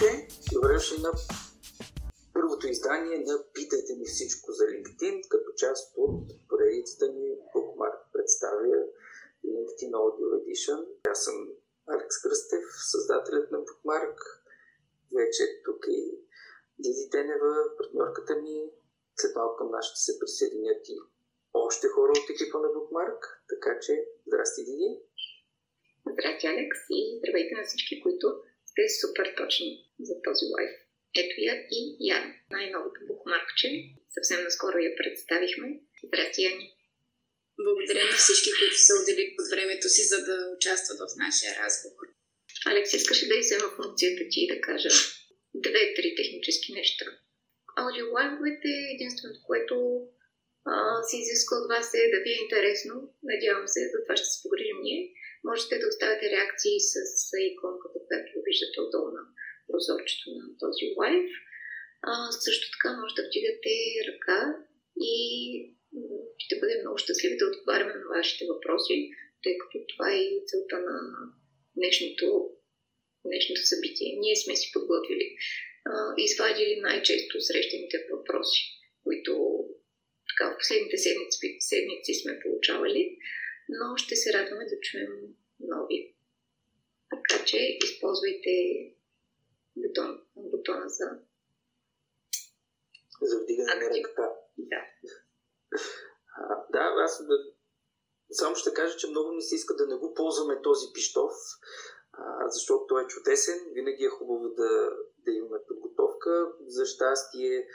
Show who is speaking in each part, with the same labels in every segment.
Speaker 1: Здравейте! Добре дошли на първото издание на Питайте ми всичко за LinkedIn, като част от поредицата ни Bookmark представя LinkedIn Audio Edition. Аз съм Алекс Кръстев, създателят на Bookmark. Вече тук и Диди Денева, партньорката ми. След малко към нас ще се присъединят и още хора от екипа на Bookmark. Така че, здрасти, Диди!
Speaker 2: Здрасти, Алекс, и здравейте на всички, които сте супер точни за този лайф. Ето я и Ян, най-новото букмаркче. Съвсем наскоро я представихме. Здрасти, Яни.
Speaker 3: Благодаря на всички, които са отделили под времето си, за да участват в нашия разговор.
Speaker 2: Алекс, искаш да иззема функцията ти и да кажа две-три технически неща. Аудиолайвовете е единственото, което а, се изиска от вас е да ви е интересно. Надявам се, за това ще се погрижим ние. Можете да оставяте реакции с иконката, която виждате отдолу на прозорчето на този лайв. А, също така може да вдигате ръка и ще бъдем много щастливи да отговаряме на вашите въпроси, тъй като това е и целта на днешното, днешното събитие. Ние сме си подготвили извадили най-често срещаните въпроси, които така в последните седмици, седмици сме получавали но ще се радваме да чуем нови. Така че използвайте бутон, бутона за
Speaker 1: за вдигане на ръка.
Speaker 2: Да.
Speaker 1: А, да, аз да, само ще кажа, че много ми се иска да не го ползваме този пиштов, а, защото той е чудесен. Винаги е хубаво да, да имаме подготовка. За щастие,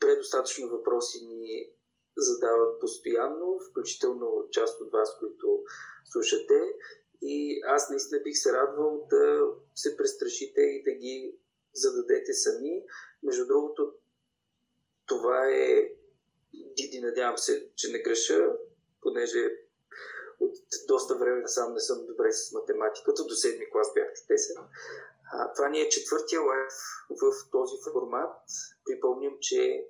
Speaker 1: предостатъчно въпроси ни задават постоянно, включително част от вас, които слушате. И аз наистина бих се радвал да се престрашите и да ги зададете сами. Между другото, това е... Диди, надявам се, че не греша, понеже от доста време сам не съм добре с математиката. До седми клас бях чудесен. Това ни е четвъртия лайф в този формат. Припомням, че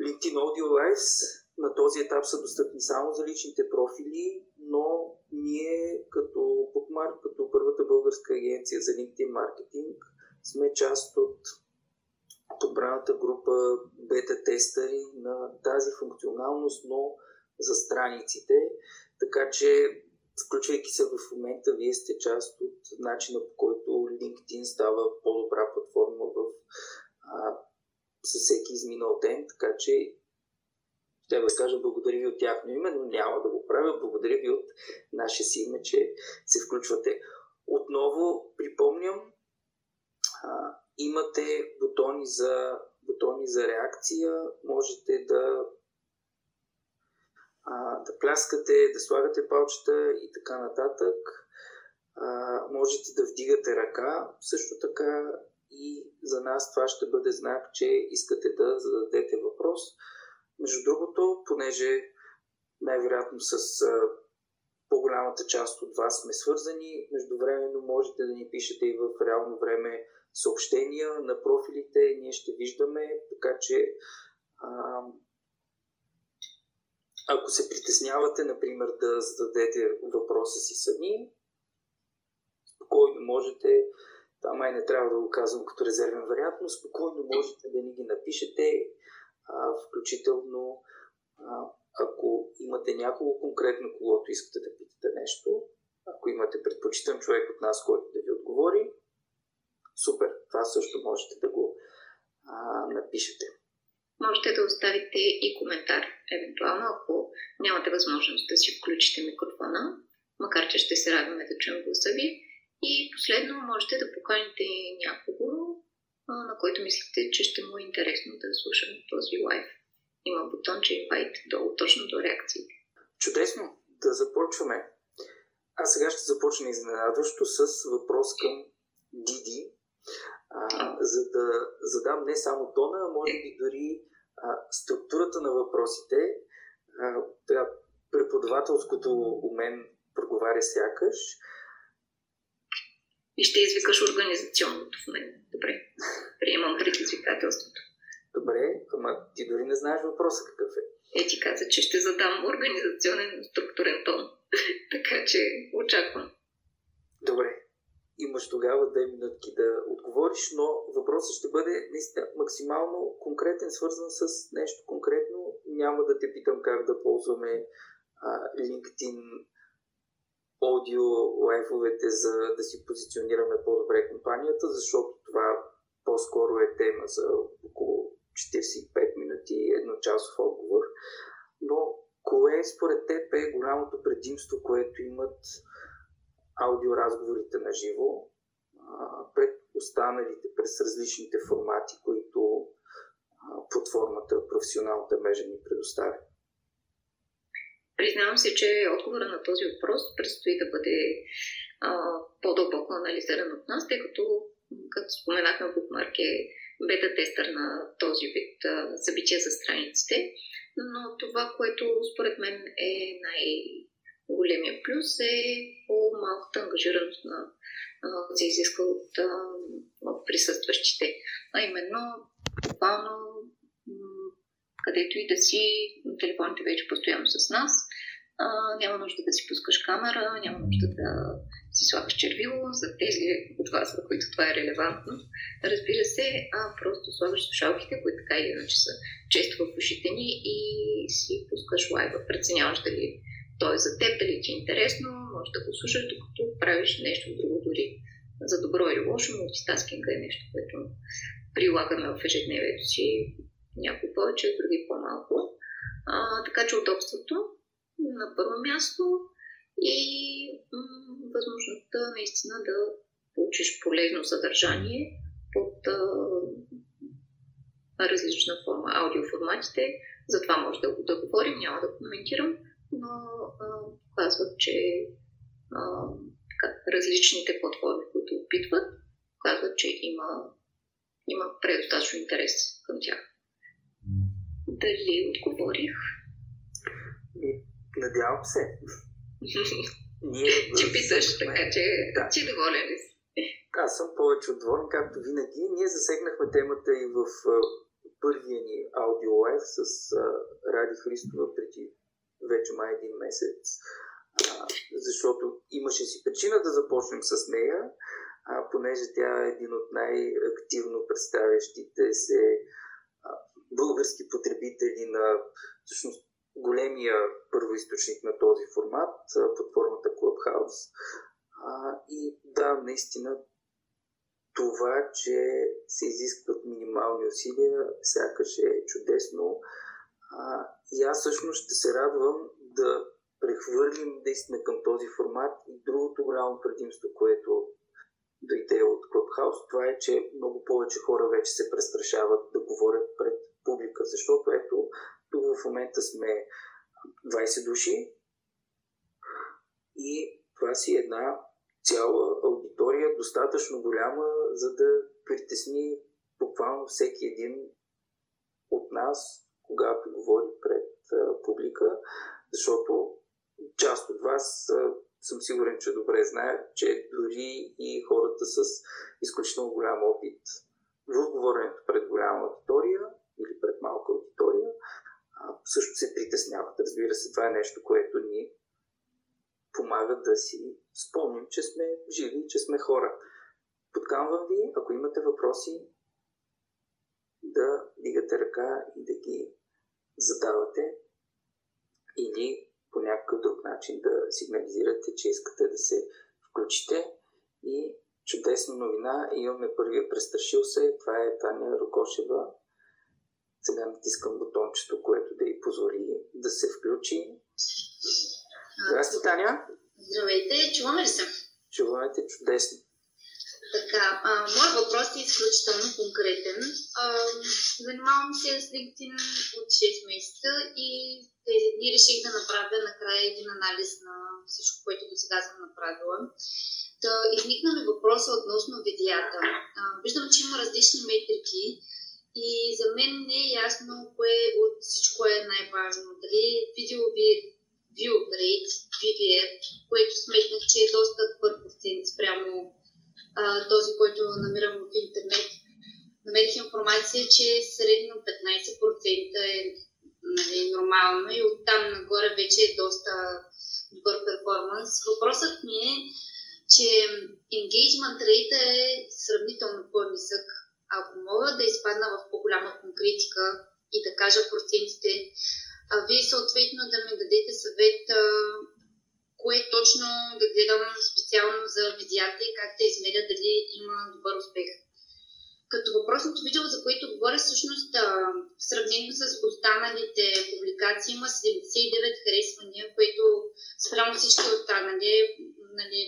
Speaker 1: LinkedIn Audio Lives на този етап са достъпни само за личните профили, но ние като Bookmark, като първата българска агенция за LinkedIn маркетинг, сме част от подбраната група бета-тестъри на тази функционалност, но за страниците. Така че, включвайки се в момента, вие сте част от начина по който LinkedIn става по-добра платформа в за всеки изминал ден, така че ще да кажа благодаря ви от тяхно име, но няма да го правя. Благодаря ви от наше си име, че се включвате. Отново припомням, а, имате бутони за, бутони за реакция, можете да да пляскате, да слагате палчета и така нататък. А, можете да вдигате ръка, също така и за нас това ще бъде знак, че искате да зададете въпрос. Между другото, понеже най-вероятно с по-голямата част от вас сме свързани, междувременно можете да ни пишете и в реално време съобщения на профилите, ние ще виждаме, така че а, ако се притеснявате, например, да зададете въпроса си сами, спокойно можете това май не трябва да го казвам като резервен вариант, но спокойно можете да ни ги напишете, а, включително а, ако имате няколко конкретно, когото искате да питате нещо, ако имате предпочитан човек от нас, който да ви отговори, супер, това също можете да го а, напишете.
Speaker 2: Можете да оставите и коментар, евентуално, ако нямате възможност да си включите микрофона, макар че ще се радваме да чуем гласа ви. И последно можете да поканите някого, на който мислите, че ще му е интересно да слуша този лайф. Има бутонче invite долу, точно до реакциите.
Speaker 1: Чудесно! Да започваме. Аз сега ще започна изненадващо с въпрос към Диди, а, за да задам не само тона, а може би дори а, структурата на въпросите. А, преподавателското у мен проговаря сякаш
Speaker 2: и ще извикаш организационното в мен. Добре, приемам предизвикателството.
Speaker 1: Добре, ама ти дори не знаеш въпроса какъв е.
Speaker 2: Е, ти каза, че ще задам организационен структурен тон. така че очаквам.
Speaker 1: Добре. имаш тогава две минутки да отговориш, но въпросът ще бъде наистина максимално конкретен, свързан с нещо конкретно. Няма да те питам как да ползваме а, LinkedIn аудио лайфовете, за да си позиционираме по-добре компанията, защото това по-скоро е тема за около 45 минути, едночасов отговор. Но кое според теб е голямото предимство, което имат аудиоразговорите на живо пред останалите, през различните формати, които платформата, професионалната мрежа ни предоставя?
Speaker 2: Признавам се, че отговора на този въпрос предстои да бъде а, по-дълбоко анализиран от нас, тъй като, както споменахме, Bookmark е бета-тестър на този вид а, събития за страниците. Но това, което според мен е най-големия плюс е по-малката ангажираност на се изиска от, от присъстващите. А именно, буквално където и да си, телефоните вече постоянно с нас. А, няма нужда да си пускаш камера, няма нужда да си слагаш червило за тези от вас, за които това е релевантно. Разбира се, а просто слагаш слушалките, които така или иначе са често в ушите ни и си пускаш лайва. Преценяваш дали той е за теб, дали ти е интересно, може да го слушаш, докато правиш нещо друго дори. За добро или лошо, мултитаскинга е нещо, което прилагаме в ежедневието си някои повече, други по-малко. А, така че удобството на първо място и м- възможността наистина да получиш полезно съдържание под а, различна форма, аудиоформатите. За това може да, да говорим, няма да коментирам, но а, казват, че а, така, различните платформи, които опитват, казват, че има, има предостатъчно интерес към тях. Дали отговорих?
Speaker 1: Надявам се.
Speaker 2: Ние че питаш, така че да. ти доволен си?
Speaker 1: Аз съм повече от доволен, както винаги. Ние засегнахме темата и в първия ни аудиолайв с Ради Христова преди вече май един месец, а, защото имаше си причина да започнем с нея, а, понеже тя е един от най-активно представящите се български потребители на всъщност големия първоисточник на този формат, платформата Clubhouse. А, и да, наистина това, че се изискват минимални усилия, сякаш е чудесно. А, и аз всъщност ще се радвам да прехвърлим наистина към този формат и другото голямо предимство, което дойде от Clubhouse, това е, че много повече хора вече се престрашават да говорят пред публика, защото ето, тук в момента сме 20 души и това си е една цяла аудитория, достатъчно голяма, за да притесни буквално всеки един от нас, когато говори пред а, публика, защото част от вас а, съм сигурен, че добре знаят, че дори и хората с изключително голям опит в говоренето пред голяма аудитория или пред малка аудитория, а, също се притесняват. Разбира се, това е нещо, което ни помага да си спомним, че сме живи, че сме хора. Подканвам ви, ако имате въпроси, да дигате ръка и да ги задавате или по някакъв друг начин да сигнализирате, че искате да се включите. И чудесна новина, имаме първия престрашил се, това е Таня Рокошева, сега натискам бутончето, което да й позволи да се включи. Здрасти, Таня!
Speaker 4: Здравейте, чуваме ли се?
Speaker 1: Чуваме те чудесно.
Speaker 4: Така, а, моят въпрос е изключително конкретен. А, занимавам се с LinkedIn от 6 месеца и тези дни реших да направя накрая един анализ на всичко, което до сега съм направила. Да изникна ми въпроса относно видеята. А, виждам, че има различни метрики, и за мен не е ясно кое от всичко е най-важно. Дали видео view rate, VVR, което сметнах, че е доста добър коефициент спрямо а, този, който намирам в интернет. Намерих информация, че средно 15% е нали, нормално и оттам нагоре вече е доста добър перформанс. Въпросът ми е че engagement rate е сравнително по-нисък. Ако мога да изпадна в по-голяма конкретика и да кажа процентите, а вие съответно да ми дадете съвет а, кое точно да гледам специално за видеята и как да измеря дали има добър успех. Като въпросното видео, за което говоря, всъщност в сравнение с останалите публикации има 79 харесвания, което спрямо всички останали нали,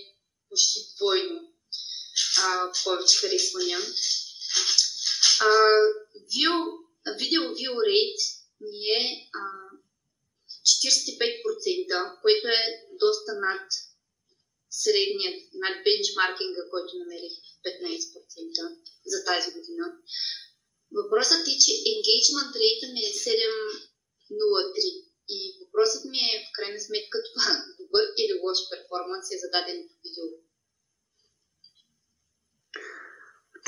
Speaker 4: почти двойно а, повече харесвания. View, видео view rate ми е а, 45%, което е доста над средният, над бенчмаркинга, който намерих 15% за тази година. Въпросът е, че engagement rate ми е 7.03 и въпросът ми е в крайна сметка това добър или лош перформанс е за даденото видео.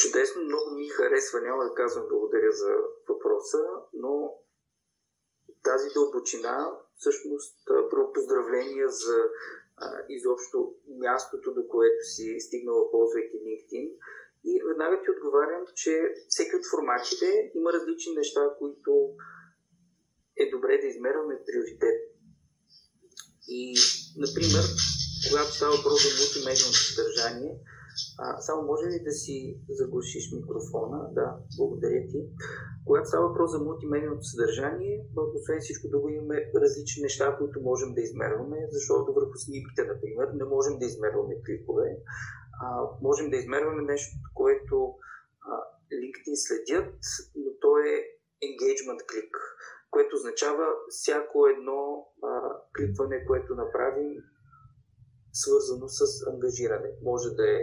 Speaker 1: Чудесно, много ми харесва, няма да казвам благодаря за въпроса, но тази дълбочина, всъщност, поздравления за а, изобщо мястото, до което си стигнала, ползвайки LinkedIn. И веднага ти отговарям, че всеки от форматите има различни неща, които е добре да измерваме приоритет. И, например, когато става въпрос за мултимедийно съдържание, а, само може ли да си заглушиш микрофона? Да, благодаря ти. Когато става въпрос за мултимедийното съдържание, освен всичко друго имаме различни неща, които можем да измерваме, защото върху снимките, например, не можем да измерваме кликове. А, можем да измерваме нещо, което а, LinkedIn следят, но то е engagement клик, което означава всяко едно а, кликване, което направим, свързано с ангажиране. Може да е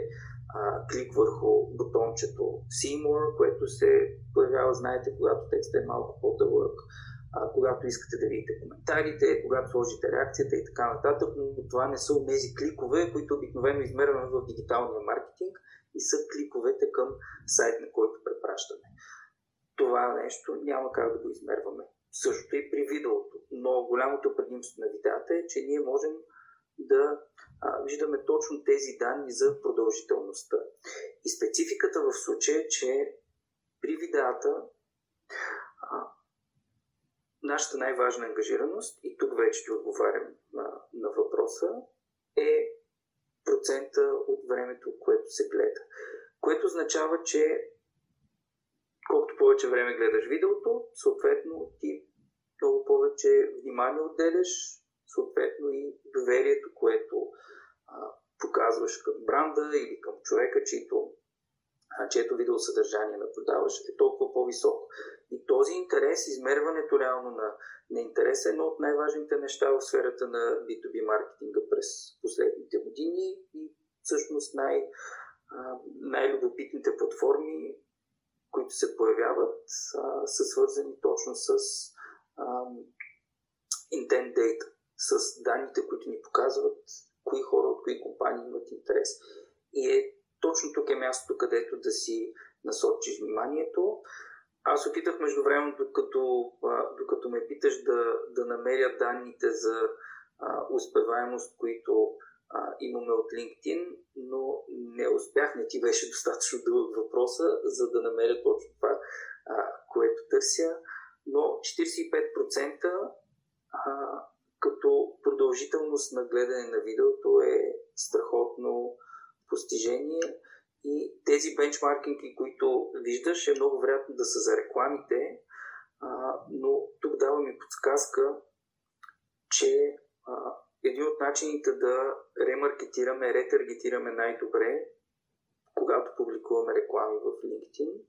Speaker 1: а, клик върху бутончето See More, което се появява, знаете, когато текстът е малко по-дълъг, а, когато искате да видите коментарите, когато сложите реакцията и така нататък, но това не са тези кликове, които обикновено измерваме в дигиталния маркетинг и са кликовете към сайт, на който препращаме. Това нещо няма как да го измерваме. Същото и при видеото. Но голямото предимство на видеята е, че ние можем да а, виждаме точно тези данни за продължителността. И спецификата в случая е, че при видеята а, нашата най-важна ангажираност, и тук вече ти отговарям на, на въпроса, е процента от времето, което се гледа. Което означава, че колкото повече време гледаш видеото, съответно ти много повече внимание отделяш, съответно и доверието, което а, показваш към бранда или към човека, чието, а, чието видеосъдържание наблюдаваш, е толкова по-високо. И този интерес, измерването реално на, на интерес е едно от най-важните неща в сферата на B2B маркетинга през последните години и всъщност най- най-любопитните платформи, които се появяват, а, са свързани точно с а, intent data, с данните, които ни показват кои хора от кои компании имат интерес. И е точно тук е мястото, където да си насочиш вниманието. Аз опитах междувременно, докато, докато ме питаш да, да намеря данните за а, успеваемост, които а, имаме от LinkedIn, но не успях, не ти беше достатъчно дълъг въпроса, за да намеря точно това, а, което търся. Но 45% а, като продължителност на гледане на видеото е страхотно постижение. И тези бенчмаркинги, които виждаш, е много вероятно да са за рекламите, а, но тук давам и подсказка, че а, един от начините да ремаркетираме, ретаргетираме най-добре, когато публикуваме реклами в LinkedIn,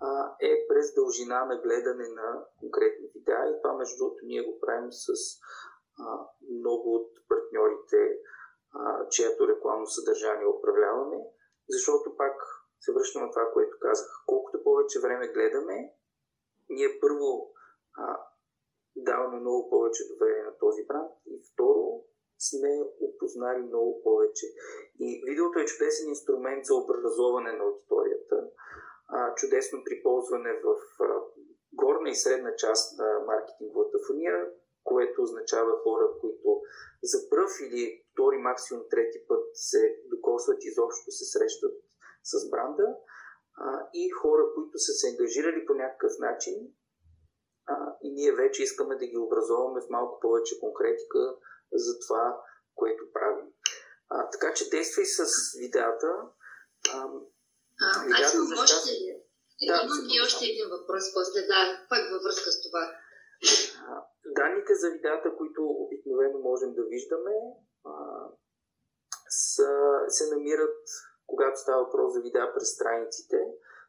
Speaker 1: а, е през дължина на гледане на конкретни видеа. И това между другото ние го правим с много от партньорите, чието рекламно съдържание управляваме, защото пак се връщам на това, което казах. Колкото повече време гледаме, ние първо а, даваме много повече доверие на този бранд и второ сме опознали много повече. И видеото е чудесен инструмент за образоване на аудиторията, а, чудесно при ползване в а, горна и средна част на маркетинговата фуния, което означава хора, които за пръв или втори, максимум трети път се докосват изобщо се срещат с бранда а, и хора, които са се ангажирали по някакъв начин а, и ние вече искаме да ги образоваме в малко повече конкретика за това, което правим. А, така че действай с видеята.
Speaker 4: А, а, аз имам още, да, имам и още един въпрос после, да, пак във връзка с това.
Speaker 1: Данните за видеята, които обикновено можем да виждаме, са, се намират, когато става въпрос за видеа през страниците,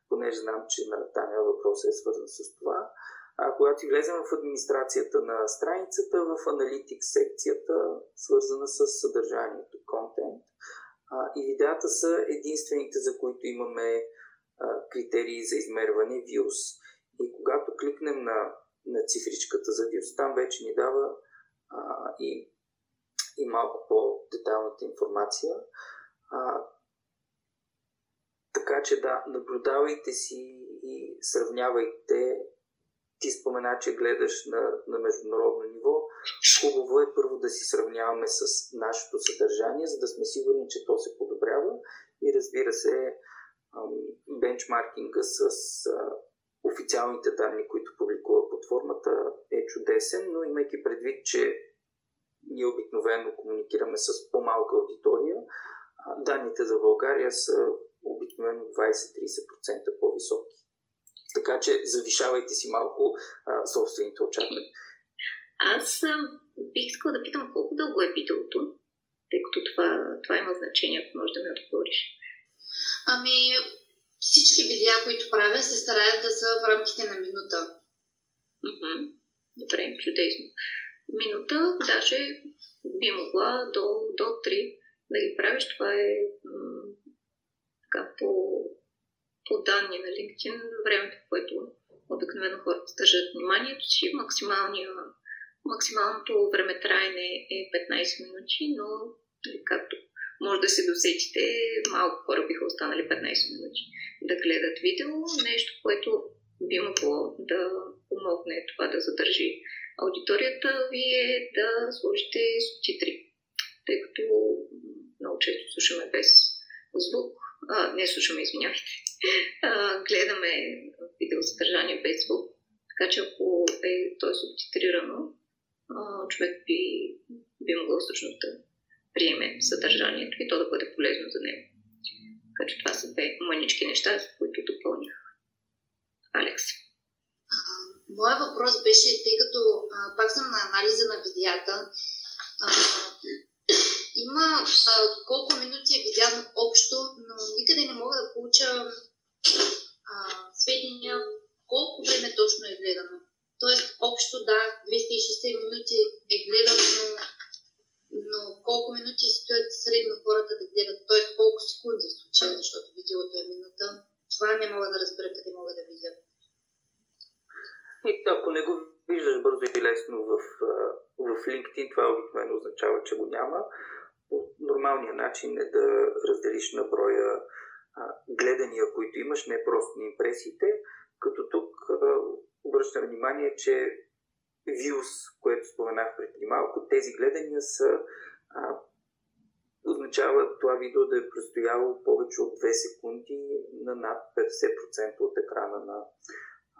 Speaker 1: понеже знам, че на Таня въпросът е свързан с това. А когато влезем в администрацията на страницата, в аналитик секцията, свързана с съдържанието, контент, а, и видеята са единствените, за които имаме а, критерии за измерване views. И когато кликнем на, на цифричката за views, там вече ни дава а, и, и малко по-деталната информация. А, така че да, наблюдавайте си и сравнявайте ти спомена, че гледаш на, на международно ниво. Хубаво е първо да си сравняваме с нашето съдържание, за да сме сигурни, че то се подобрява. И разбира се, бенчмаркинга с официалните данни, които публикува платформата е чудесен, но имайки предвид, че ние обикновено комуникираме с по-малка аудитория, данните за България са обикновено 20-30% по-високи. Така че завишавайте си малко а, собствените очаквания.
Speaker 2: Аз а, бих искала да питам колко дълго е видеото, тъй като това, това има значение, ако можеш да ми отговориш.
Speaker 4: Ами, всички видеа, които правя, се стараят да са в рамките на минута.
Speaker 2: Mm-hmm. Добре, чудесно. Минута, даже би могла до, до 3 да ги правиш. Това е така по по данни на LinkedIn, времето, в което обикновено хората държат вниманието си, максималното време траене е 15 минути, но нали, както може да се досетите, малко хора биха останали 15 минути да гледат видео, нещо, което би могло да помогне това да задържи аудиторията ви е да сложите субтитри, тъй като много често слушаме без звук, а, не слушаме, извинявайте, а, гледаме видеосъдържание без звук, така че ако е, то е субтитрирано, а, човек би, би могъл всъщност да приеме съдържанието и то да бъде полезно за него. Така че това са две мънички неща, с които допълних. Алекс.
Speaker 4: Моя въпрос беше, тъй като а, пак съм на анализа на видеята, а, има а, колко минути е видян общо, но никъде не мога да получа а, сведения колко време точно е гледано. Тоест, общо да, 260 минути е гледано, но, колко минути стоят средно хората да гледат, т.е. колко секунди в случая, защото видеото е минута. Това не мога да разбера къде мога да видя.
Speaker 1: И ако не го виждаш бързо и лесно в, в LinkedIn, това обикновено означава, че го няма нормалният начин е да разделиш на броя гледания, които имаш, не просто на импресиите, като тук обръщам внимание, че views, което споменах преди малко, тези гледания са а, означава това видео да е престояло повече от 2 секунди на над 50% от екрана на,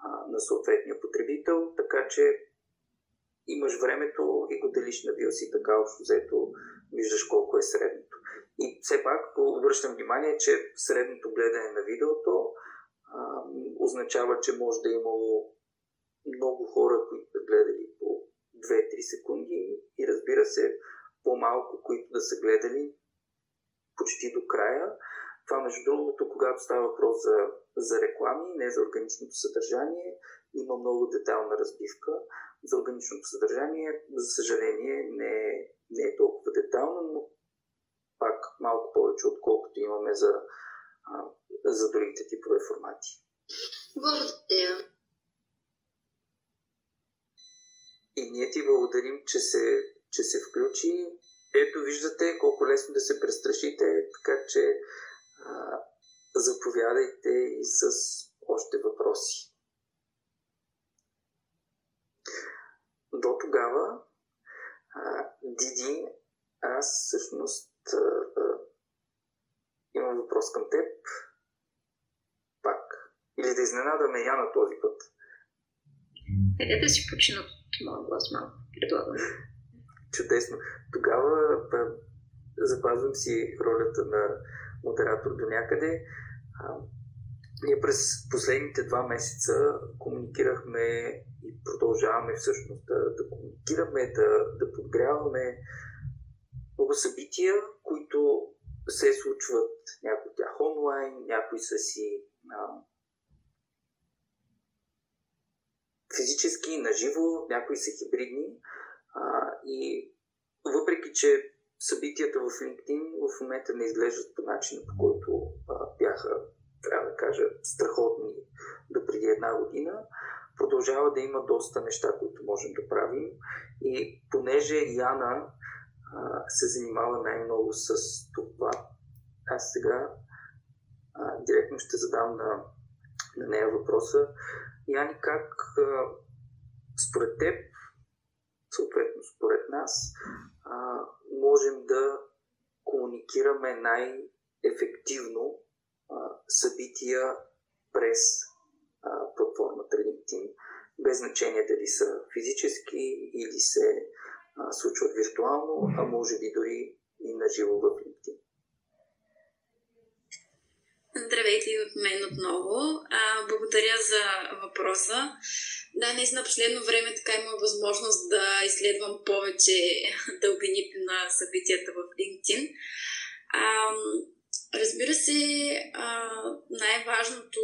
Speaker 1: а, на съответния потребител, така че имаш времето и го делиш на views и така общо взето виждаш колко е средното. И все пак обръщам внимание, че средното гледане на видеото а, означава, че може да е имало много хора, които са гледали по 2-3 секунди и разбира се по-малко, които да са гледали почти до края. Това, между другото, когато става въпрос за, за реклами, не за органичното съдържание, има много детална разбивка. За органичното съдържание, за съжаление, не е не е толкова детално, но пак малко повече, отколкото имаме за, за другите типове формати.
Speaker 4: Благодаря.
Speaker 1: И ние ти благодарим, че се, че се включи. Ето виждате колко лесно да се престрашите, така че а, заповядайте и с още въпроси. До тогава Диди, аз всъщност имам въпрос към теб. Пак. Или да изненадаме Яна този път.
Speaker 2: Къде да си почина от моя глас малко, предлагам.
Speaker 1: Чудесно. Тогава запазвам си ролята на модератор до някъде. Ние през последните два месеца комуникирахме и продължаваме всъщност да, да комуникираме, да, да подгряваме много събития, които се случват някои от тях онлайн, някои са си а, физически, наживо, някои са хибридни. А, и въпреки, че събитията в LinkedIn в момента не изглеждат по начина, по който а, бяха, трябва да кажа, страхотни до преди една година, продължава да има доста неща, които можем да правим. И понеже Яна а, се занимава най-много с това, аз сега а, директно ще задам на, на нея въпроса. Яни, как според теб, съответно според нас, можем да комуникираме най-ефективно събития през платформата LinkedIn, без значение дали са физически или се случват виртуално, а може би дори и наживо в LinkedIn.
Speaker 3: Здравейте и от мен отново. А, благодаря за въпроса. Да, наистина последно време така има възможност да изследвам повече дълбините на събитията в LinkedIn. А, разбира се, а, най-важното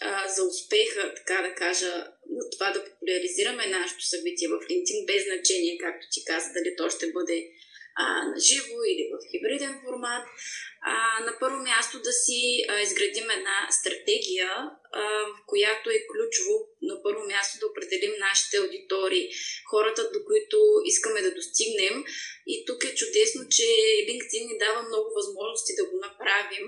Speaker 3: а, за успеха, така да кажа, на това да популяризираме нашето събитие в LinkedIn, без значение, както ти каза, дали то ще бъде а, на живо или в хибриден формат. А, на първо място да си а, изградим една стратегия, а, в която е ключово на първо място да определим нашите аудитории, хората, до които искаме да достигнем. И тук е чудесно, че LinkedIn ни дава много възможности да го направим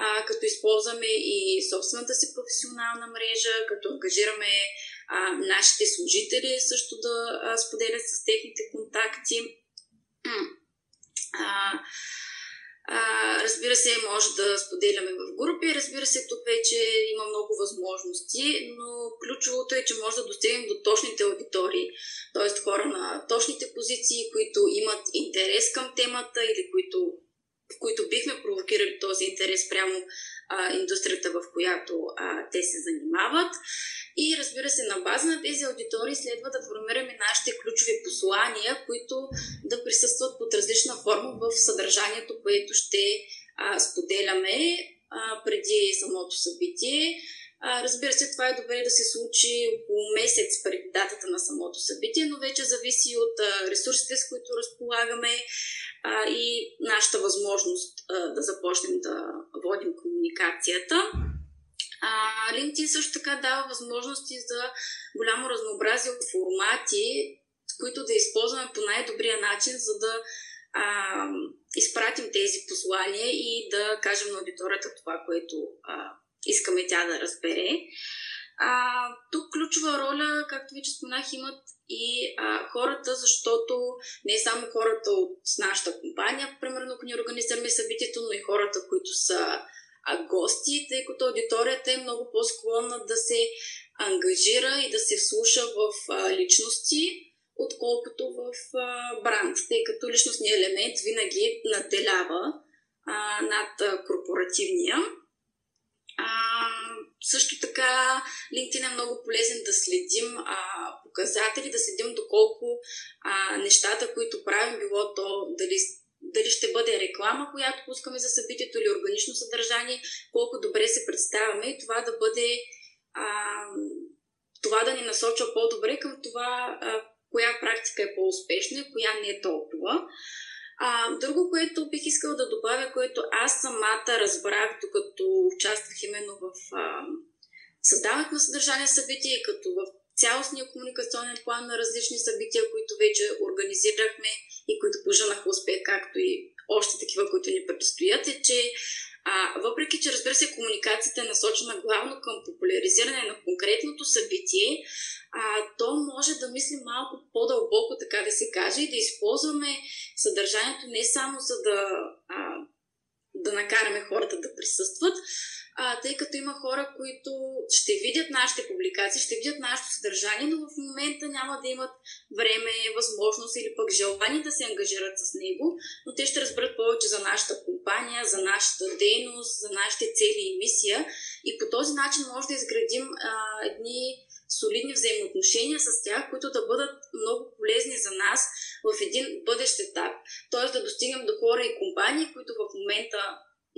Speaker 3: а, като използваме и собствената си професионална мрежа, като ангажираме а, нашите служители също да а, споделят с техните контакти. Разбира се, може да споделяме в групи. Разбира се, тук вече има много възможности, но ключовото е, че може да достигнем до точните аудитории, т.е. хора на точните позиции, които имат интерес към темата или които, които бихме провокирали този интерес прямо а, индустрията, в която а, те се занимават. И разбира се, на база на тези аудитории следва да формираме нашите ключови послания, които да присъстват под различна форма в съдържанието, което ще а, споделяме а, преди самото събитие. Разбира се, това е добре да се случи около месец преди датата на самото събитие, но вече зависи от ресурсите, с които разполагаме и нашата възможност да започнем да водим комуникацията. LinkedIn също така дава възможности за голямо разнообразие от формати, които да използваме по най-добрия начин, за да а, изпратим тези послания и да кажем на аудиторията това, което а, искаме тя да разбере. А, тук ключова роля, както вече споменах, имат и а, хората, защото не само хората от нашата компания, примерно ако ни организираме събитието, но и хората, които са а, гости, тъй като аудиторията е много по-склонна да се ангажира и да се вслуша в а, личности, отколкото в а, бранд, тъй като личностният елемент винаги наделява а, над а, корпоративния. А, също така, LinkedIn е много полезен да следим а, показатели, да следим доколко а, нещата, които правим, било то дали, дали ще бъде реклама, която пускаме за събитието или органично съдържание, колко добре се представяме и това да бъде а, това да ни насочва по-добре към това, а, коя практика е по-успешна и коя не е толкова. А, друго, което бих искала да добавя, което аз самата разбрах, докато участвах именно в създаването на съдържание събития и като в цялостния комуникационен план на различни събития, които вече организирахме и които пожанаха успех, както и още такива, които ни предстоят, е, че а, въпреки, че разбира се, комуникацията е насочена главно към популяризиране на конкретното събитие, а, то може да мисли малко по-дълбоко, така да се каже, и да използваме съдържанието не само за да, а, да накараме хората да присъстват а, тъй като има хора, които ще видят нашите публикации, ще видят нашето съдържание, но в момента няма да имат време, възможност или пък желание да се ангажират с него, но те ще разберат повече за нашата компания, за нашата дейност, за нашите цели и мисия и по този начин може да изградим а, едни солидни взаимоотношения с тях, които да бъдат много полезни за нас в един бъдещ етап. Т.е. да достигнем до хора и компании, които в момента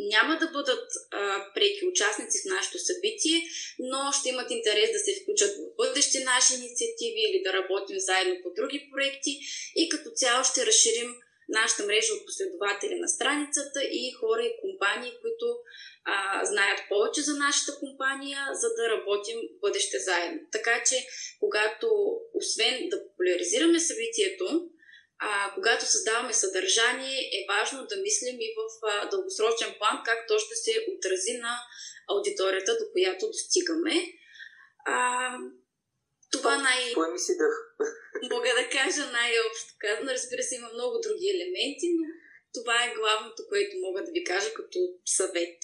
Speaker 3: няма да бъдат а, преки участници в нашето събитие, но ще имат интерес да се включат в бъдещи наши инициативи или да работим заедно по други проекти и като цяло ще разширим нашата мрежа от последователи на страницата и хора и компании, които а, знаят повече за нашата компания, за да работим в бъдеще заедно. Така че, когато освен да популяризираме събитието, а, когато създаваме съдържание, е важно да мислим и в а, дългосрочен план как то ще се отрази на аудиторията, до която достигаме. А, това най...
Speaker 1: Кое ми си дъх?
Speaker 3: Мога да кажа най-общо казано. Разбира се, има много други елементи, но това е главното, което мога да ви кажа като съвет.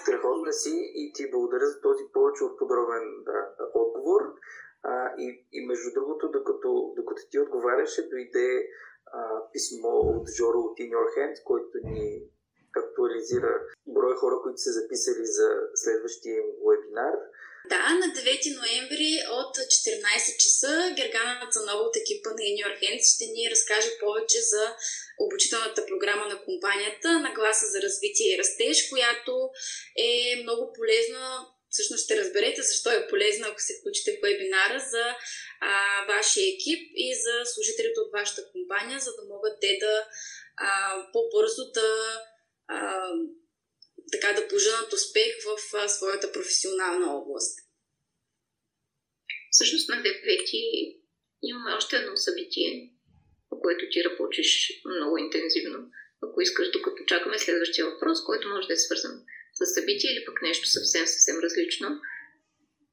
Speaker 1: Страхотна си и ти благодаря за този повече от подробен да, отговор. А, и, и между другото, докато, докато ти отговаряше, дойде а, писмо от Жоро от In Your Hand, който ни актуализира броя хора, които са записали за следващия им вебинар.
Speaker 3: Да, на 9 ноември от 14 часа Герганата Нова от екипа на Your Hands ще ни разкаже повече за обучителната програма на компанията на гласа за развитие и растеж, която е много полезна всъщност ще разберете защо е полезно, ако се включите в вебинара за а, вашия екип и за служителите от вашата компания, за да могат те да а, по-бързо да а, така да поженат успех в а, своята професионална област.
Speaker 2: Всъщност на 9 имаме още едно събитие, по което ти работиш много интензивно. Ако искаш, докато чакаме следващия въпрос, който може да е свързан събитие или пък нещо съвсем, съвсем различно,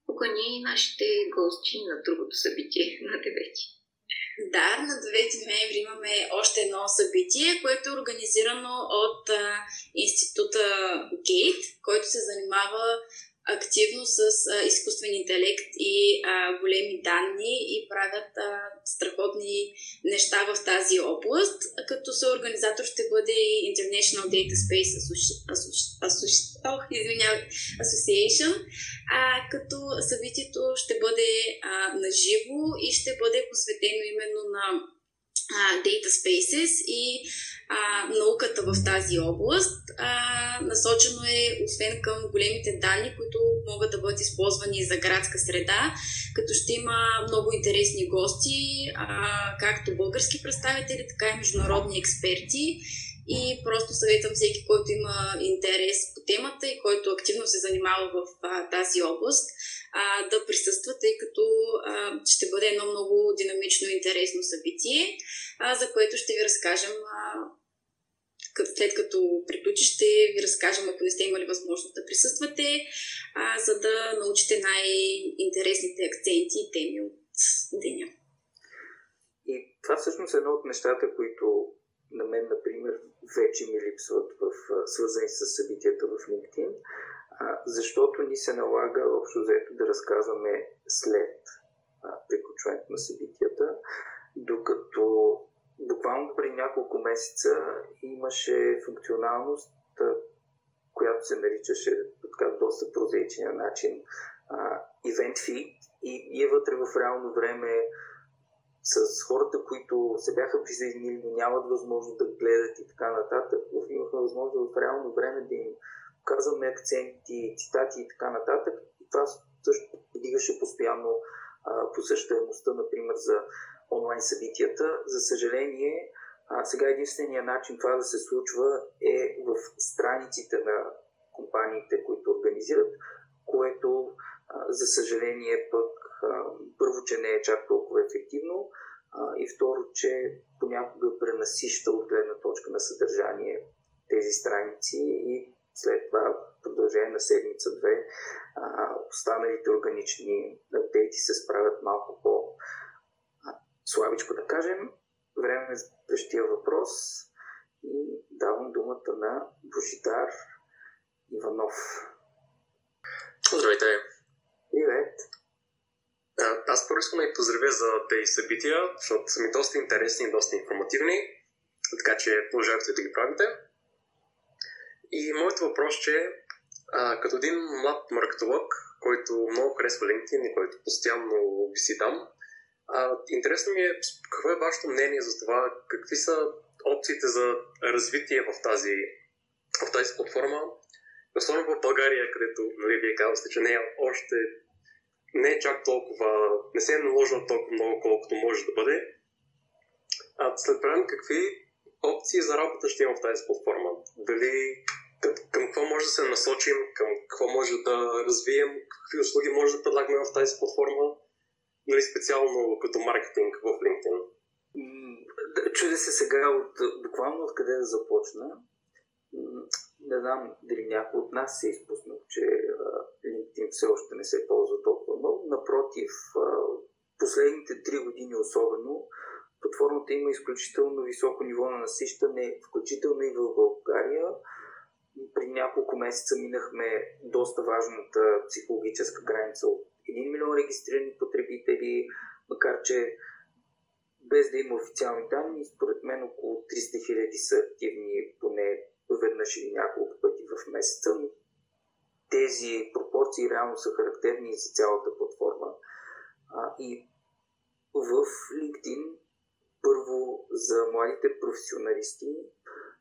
Speaker 2: покани нашите гости на другото събитие на 9.
Speaker 3: Да, на 9 ноември имаме още едно събитие, което е организирано от а, института Гейт, който се занимава активно с а, изкуствен интелект и а, големи данни и правят а, страхотни неща в тази област, като съорганизатор ще бъде International Data Space Association, а, като събитието ще бъде а, на живо и ще бъде посветено именно на Data Spaces и а, науката в тази област. А, насочено е освен към големите данни, които могат да бъдат използвани за градска среда, като ще има много интересни гости, а, както български представители, така и международни експерти. И просто съветвам всеки, който има интерес по темата и който активно се занимава в а, тази област, а, да присъства, тъй като а, ще бъде едно много динамично и интересно събитие, а, за което ще ви разкажем след като приключи, ще ви разкажем, ако не сте имали възможност да присъствате, а, за да научите най-интересните акценти и теми от деня.
Speaker 1: И това всъщност е едно от нещата, които на мен, например, вече ми липсват в, свързани с събитията в LinkedIn, а, защото ни се налага общо заето да разказваме след приключването на събитията, докато буквално преди няколко месеца имаше функционалност, която се наричаше така доста прозаичен начин uh, Event Feed. И ние вътре в реално време с хората, които се бяха присъединили, но нямат възможност да гледат и така нататък, имахме възможност в реално време да им казваме акценти, цитати и така нататък. И това също подигаше постоянно а, посещаемостта, например, за онлайн събитията. За съжаление, а, сега единствения начин това да се случва е в страниците на компаниите, които организират, което а, за съжаление пък а, първо, че не е чак толкова ефективно а, и второ, че понякога пренасища от гледна точка на съдържание тези страници и след това продължение на седмица-две останалите органични апдейти се справят малко по слабичко да кажем. Време за следващия въпрос. И давам думата на Божидар Иванов.
Speaker 5: Здравейте!
Speaker 1: Привет!
Speaker 5: Аз първо искам да ви поздравя за тези събития, защото са ми доста интересни и доста информативни, така че продължавайте да ги правите. И моят въпрос че а, като един млад маркетолог, който много харесва LinkedIn и който постоянно виси там, а, интересно ми е какво е вашето мнение за това, какви са опциите за развитие в тази, в тази платформа, особено в България, където нали, вие казвате, че не е още не е чак толкова, не се е наложила толкова много, колкото може да бъде. А след време какви опции за работа ще има в тази платформа? Дали към, към какво може да се насочим, към какво може да развием, какви услуги може да предлагаме в тази платформа, нали специално като маркетинг в LinkedIn?
Speaker 1: Чудя се сега от, буквално откъде да започна. Не знам дали някой от нас се е изпуснал, че LinkedIn все още не се ползва толкова много. Напротив, последните три години особено, платформата има изключително високо ниво на насищане, включително и в България. При няколко месеца минахме доста важната психологическа граница от 1 милион регистрирани потребители, макар че без да има официални данни, според мен около 300 хиляди са активни поне веднъж или няколко пъти в месеца. Тези пропорции реално са характерни за цялата платформа. А, и в LinkedIn, първо за младите професионалисти,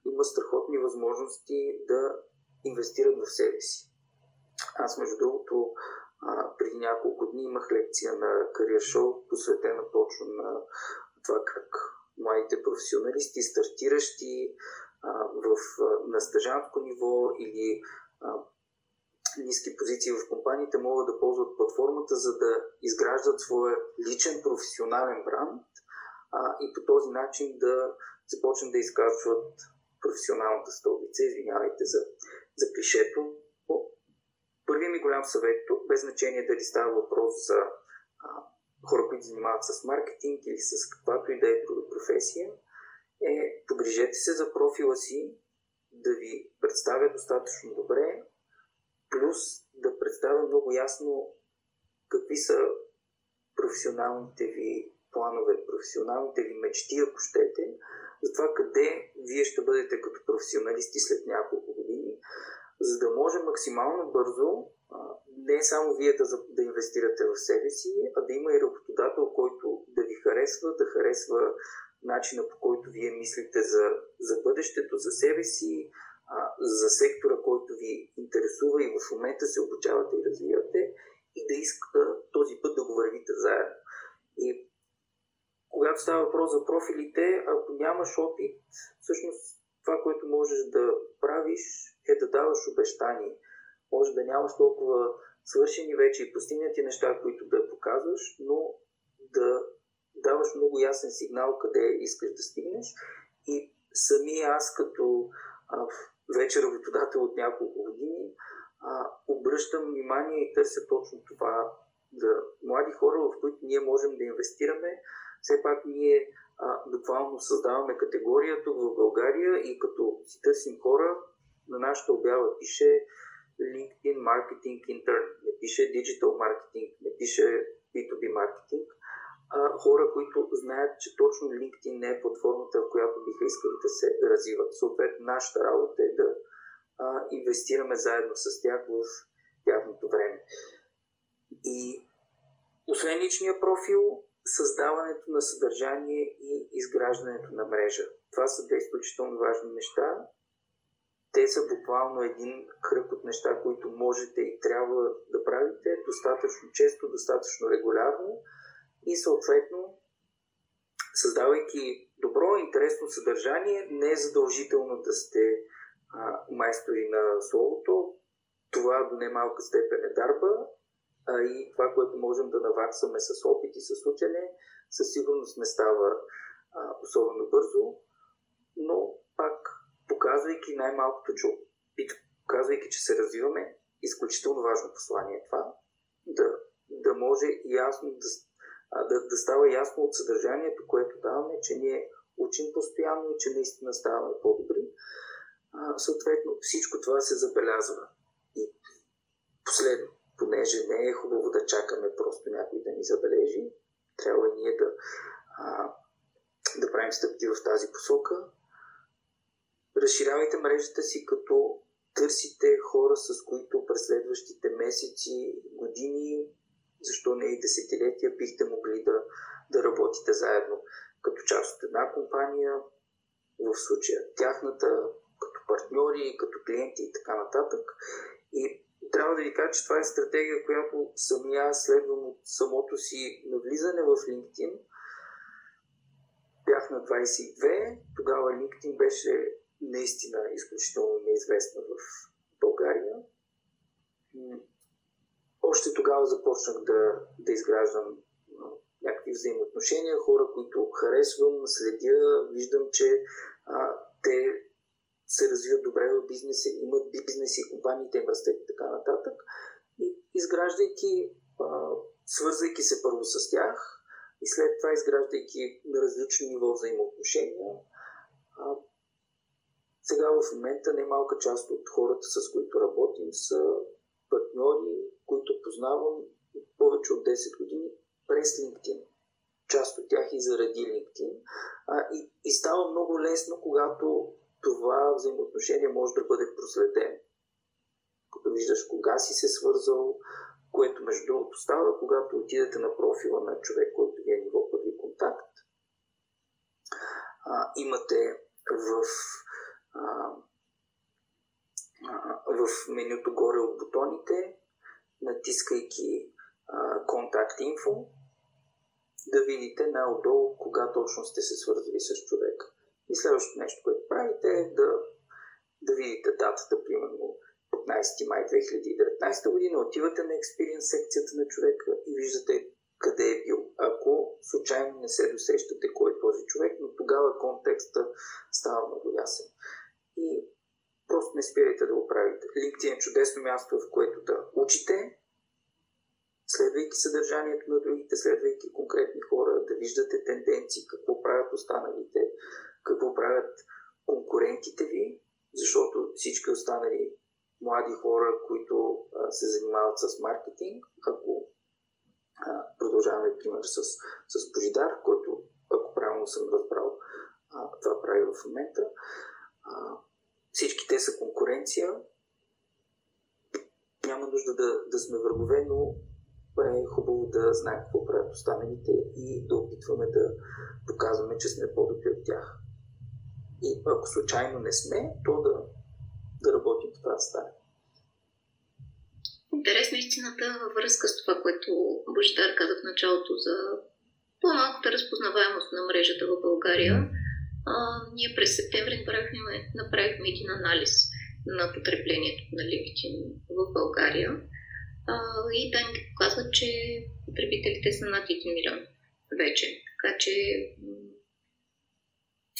Speaker 1: има страхотни възможности да инвестират в себе си. Аз, между другото, преди няколко дни имах лекция на Career Show, посветена точно на това как младите професионалисти, стартиращи в, на стъжантско ниво или а, ниски позиции в компаниите могат да ползват платформата, за да изграждат своя личен професионален бранд а, и по този начин да започнат да изказват професионалната столица. Извинявайте за, за клишето. Първият ми голям съвет тук, без значение дали става въпрос за а, хора, които занимават с маркетинг или с каквато и да е друга професия, е погрижете се за профила си, да ви представя достатъчно добре, плюс да представя много ясно какви са професионалните ви планове, професионалните ви мечти, ако щете, за това къде вие ще бъдете като професионалисти след няколко години, за да може максимално бързо не само вие да, да инвестирате в себе си, а да има и работодател, който да ви харесва, да харесва начина по който вие мислите за, за бъдещето, за себе си, а, за сектора, който ви интересува и в момента се обучавате и развивате и да иска този път да го вървите заедно. И когато става въпрос за профилите, ако нямаш опит, всъщност това, което можеш да правиш е да даваш обещание. Може да нямаш толкова свършени вече и постигнати неща, които да показваш, но да даваш много ясен сигнал къде искаш да стигнеш. И сами аз като а, вече работодател от няколко години а, обръщам внимание и търся точно това за млади хора, в които ние можем да инвестираме. Все пак ние а, буквално създаваме категория тук в България и като си търсим хора, на нашата обява пише LinkedIn Marketing Intern, не пише Digital Marketing, не пише B2B Marketing. А, хора, които знаят, че точно LinkedIn не е платформата, в която биха искали да се развиват. Съответно, нашата работа е да а, инвестираме заедно с тях в тяхното време. И освен личния профил, създаването на съдържание и изграждането на мрежа. Това са две изключително важни неща. Те са буквално един кръг от неща, които можете и трябва да правите достатъчно често, достатъчно регулярно и съответно, създавайки добро, интересно съдържание, не е задължително да сте а, майстори на словото. Това до немалка степен е дарба, а и това, което можем да наваксаме с опит и с учене, със сигурност не става а, особено бързо, но пак показвайки най-малкото, че показвайки, че се развиваме, изключително важно послание е това, да, да може ясно да, да, да става ясно от съдържанието, което даваме, че ние учим постоянно и че наистина ставаме по-добри. А, съответно, всичко това се забелязва. И последно, понеже не е хубаво да чакаме просто някой да ни забележи, трябва и ние да, а, да правим стъпки в тази посока. Разширявайте мрежата си, като търсите хора, с които през следващите месеци, години, защо не и десетилетия, бихте могли да, да работите заедно като част от една компания, в случая тяхната, като партньори, като клиенти и така нататък. И трябва да ви кажа, че това е стратегия, която самия следвам от самото си навлизане в LinkedIn. Бях на 22, тогава LinkedIn беше наистина изключително неизвестна в България. Още тогава започнах да, да изграждам някакви взаимоотношения, хора, които харесвам, следя, виждам, че а, те се развиват добре в бизнеса, имат бизнеси, компаниите им растат и така нататък. И изграждайки, свързвайки се първо с тях и след това изграждайки на различни ниво взаимоотношения, сега в момента немалка част от хората, с които работим, са партньори, които познавам повече от 10 години през LinkedIn. Част от тях и заради LinkedIn. А, и, и става много лесно, когато това взаимоотношение може да бъде проследено. Като виждаш кога си се свързал, което между другото става, когато отидете на профила на човек, който ви е ниво първи контакт. А, имате в, а, а, в менюто горе от бутоните, натискайки контакт инфо, да видите най-отдолу кога точно сте се свързали с човека. И следващото нещо, което правите е да, да видите датата, примерно 15 май 2019 година, отивате на Experience секцията на човека и виждате къде е бил. Ако случайно не се досещате кой е този човек, но тогава контекста става много ясен. И просто не спирайте да го правите. LinkedIn е чудесно място, в което да учите, следвайки съдържанието на другите, следвайки конкретни хора, да виждате тенденции, какво правят останалите, какво правят конкурентите ви, защото всички останали млади хора, които се занимават с маркетинг, ако продължаваме, пример, с, с Божидар, който, ако правилно съм разбрал, това прави в момента, всички те са конкуренция. Няма нужда да, да сме врагове, но е хубаво да знаем какво правят останалите и да опитваме да показваме, че сме по-добри от тях. И ако случайно не сме, то да, да работим това да стане.
Speaker 2: Интересна истината във връзка с това, което Божидар каза в началото за по-малката разпознаваемост на мрежата в България. А, ние през септември направихме, направихме един анализ на потреблението на LinkedIn в България а, и данните показват, че потребителите са над 1 милион вече. Така че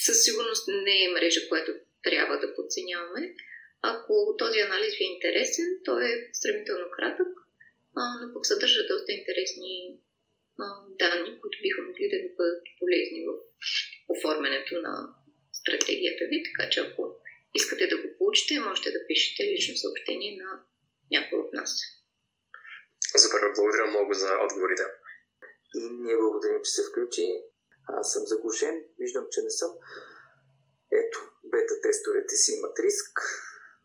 Speaker 2: със сигурност не е мрежа, която трябва да подценяваме. Ако този анализ ви е интересен, той е сравнително кратък, а, но пък съдържа доста интересни а, данни, които биха могли да ви бъдат полезни в оформянето на стратегията ви. Така че ако искате да го получите, можете да пишете лично съобщение на някой от нас.
Speaker 5: Супер, благодаря много за отговорите.
Speaker 1: И ние благодарим, че се включи. Аз съм заглушен, виждам, че не съм. Ето, бета-тестовете си имат риск,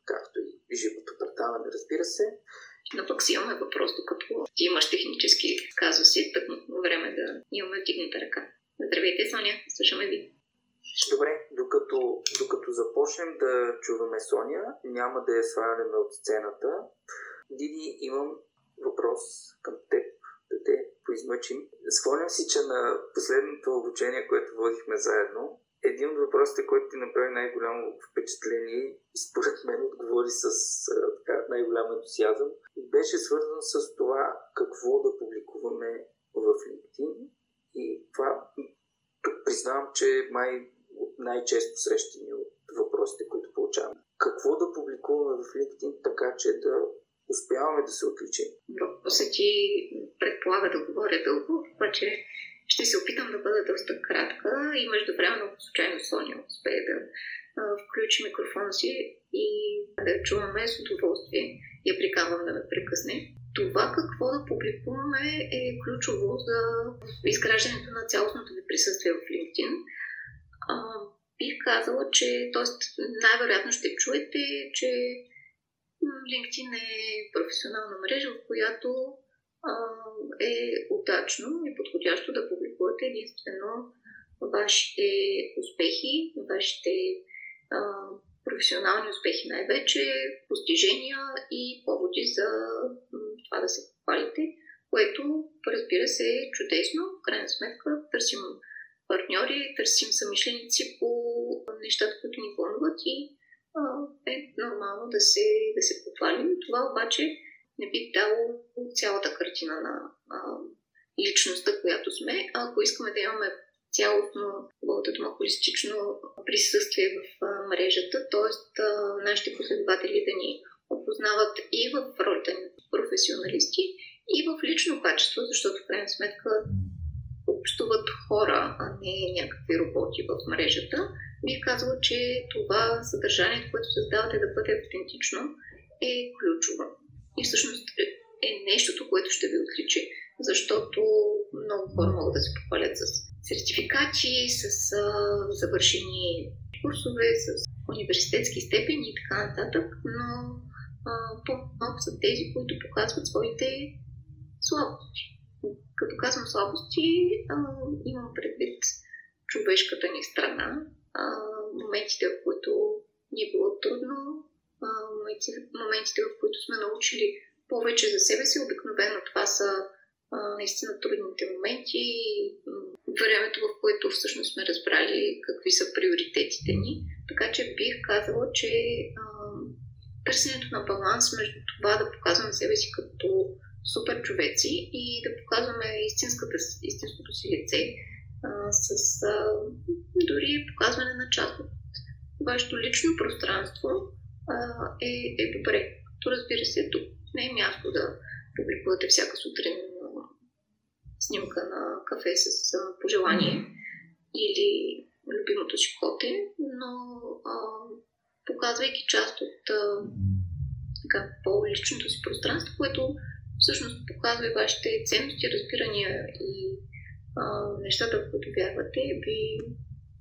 Speaker 1: както и живото предаване, разбира се.
Speaker 2: Но пък си имаме въпрос, докато ти имаш технически казуси, тъкно време да имаме вдигната ръка. Здравейте, Соня, слушаме ви.
Speaker 1: Добре, докато, докато започнем да чуваме Соня, няма да я сваляме от сцената. Диди, имам въпрос към теб, да те поизмъчим. Спомням си, че на последното обучение, което водихме заедно, един от въпросите, който ти направи най-голямо впечатление, според мен отговори с така, най-голям ентусиазъм, беше свързан с това какво да публикуваме в LinkedIn. И това тук признавам, че май най-често срещани от въпросите, които получаваме. Какво да публикуваме в LinkedIn, така че да успяваме да се отличим.
Speaker 2: Въпросът ти предполага да говоря дълго, обаче Ще се опитам да бъда доста кратка и междувременно, случайно Соня успее да включи микрофона си и да чуваме с удоволствие. Я приканвам да ме прекъсне. Това какво да публикуваме е ключово за изграждането на цялостното ви присъствие в LinkedIn. А, бих казала, че т.е. най-вероятно ще чуете, че LinkedIn е професионална мрежа, в която е удачно и подходящо да публикувате единствено вашите успехи, вашите а, професионални успехи най-вече, постижения и поводи за това да се похвалите, което, разбира се, е чудесно. В крайна сметка търсим партньори, търсим самишленици по нещата, които ни вълнуват и а, е нормално да се, да се похвалим. Това обаче не би дало цялата картина на а, личността, която сме. А ако искаме да имаме цялостно, хубавата дума, холистично присъствие в а, мрежата, т.е. нашите последователи да ни опознават и в ролята ни професионалисти, и в лично качество, защото в крайна сметка общуват хора, а не някакви роботи в мрежата. Бих казала, че това съдържание, което създавате да бъде автентично, е ключово. И всъщност е нещото, което ще ви отличи, защото много хора могат да се похвалят с сертификати, с а, завършени курсове, с университетски степени и така нататък, но по-малко са тези, които показват своите слабости. Като казвам слабости, а, имам предвид човешката ни страна, а, моментите, в които ни е било трудно, а, моментите, в които сме научили повече за себе си. Обикновено това са а, наистина трудните моменти, времето, в което всъщност сме разбрали какви са приоритетите ни. Така че бих казала, че а, търсенето на баланс между това да показваме себе си като супер човеци и да показваме истинската, истинското си лице а, с а, дори показване на част от вашето лично пространство а, е, е добре. То разбира се, тук не е място да публикувате всяка сутрин снимка на кафе с пожелание или любимото си коте, но а, показвайки част от а, така, по-личното си пространство, което всъщност показва и вашите ценности, разбирания и а, нещата, в които вярвате, би,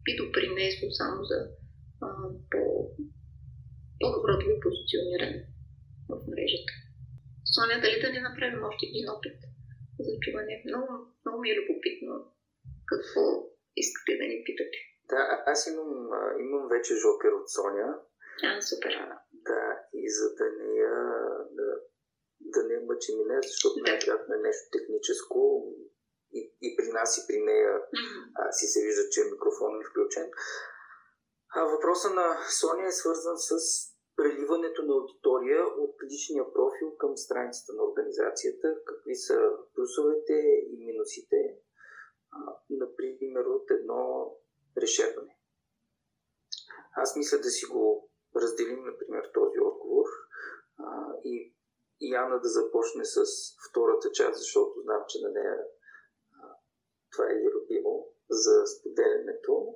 Speaker 2: би допринесло само за а, по, по-доброто ви позициониране в мрежата. Соня, дали да не направим още един опит за чуване? Много, много ми е любопитно какво искате да ни питате.
Speaker 1: Да, аз имам, имам вече жокер от Соня.
Speaker 2: А, супер.
Speaker 1: А, да, и за да не я да, да не мъчи мине, защото да. най-вероятно е нещо техническо и, и при нас и при нея mm-hmm. а, си се вижда, че микрофонът е включен. А, въпросът на Соня е свързан с преливането на аудитория от личния профил към страницата на организацията, какви са плюсовете и минусите, а, например, от едно решаване. Аз мисля да си го разделим, например, този отговор и, Ана да започне с втората част, защото знам, че на нея това е любимо за споделянето.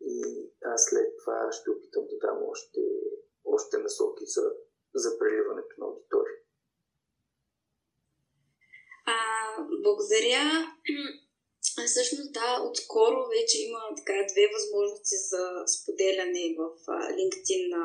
Speaker 1: И аз след това ще опитам да дам още още насоки за, за преливането на аудитория.
Speaker 3: А, благодаря. Всъщност, да, отскоро вече има така две възможности за споделяне в LinkedIn на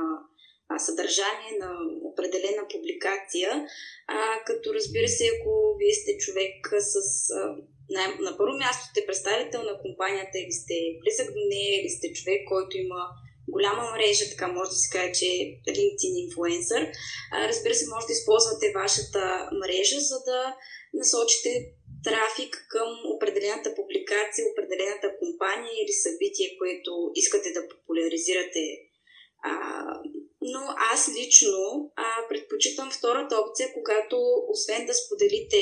Speaker 3: съдържание на определена публикация, а, като разбира се, ако вие сте човек с а, на, на първо място сте представител на компанията или сте близък до нея, или сте човек, който има голяма мрежа, така може да се каже, че е LinkedIn инфлуенсър. Разбира се, може да използвате вашата мрежа, за да насочите трафик към определената публикация, определената компания или събитие, което искате да популяризирате. А, но аз лично а, предпочитам втората опция, когато освен да споделите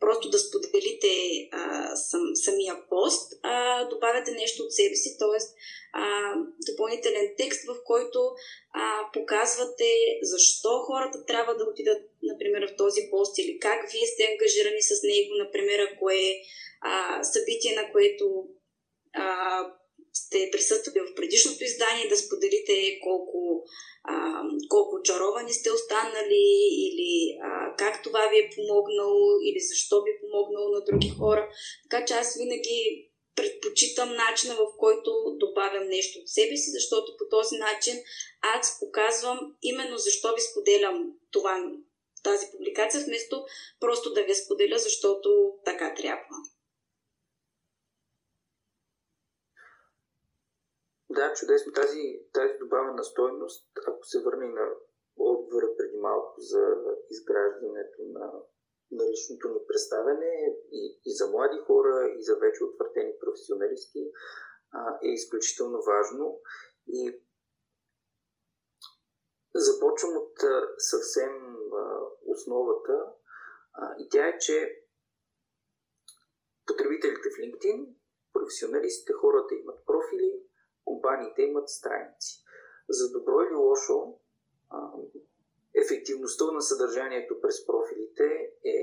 Speaker 3: просто да споделите а, сам, самия пост, а, добавяте нещо от себе си, т.е. допълнителен текст, в който а, показвате защо хората трябва да отидат, например, в този пост или как вие сте ангажирани с него, например, ако е а, събитие, на което а, сте присъствали в предишното издание, да споделите колко, а, колко очаровани сте останали или а, как това ви е помогнало или защо ви е помогнало на други хора. Така че аз винаги предпочитам начина, в който добавям нещо от себе си, защото по този начин аз показвам именно защо ви споделям това, тази публикация, вместо просто да ви споделя, защото така трябва.
Speaker 1: Да, чудесно. Тази, тази добавена стойност, ако се върне на отговора преди малко за изграждането на, на личното ни представяне и, и за млади хора, и за вече утвърдени професионалисти, а, е изключително важно. И започвам от съвсем а, основата, а, и тя е, че потребителите в LinkedIn, професионалистите, хората имат профили, компаниите имат страници. За добро или лошо, ефективността на съдържанието през профилите е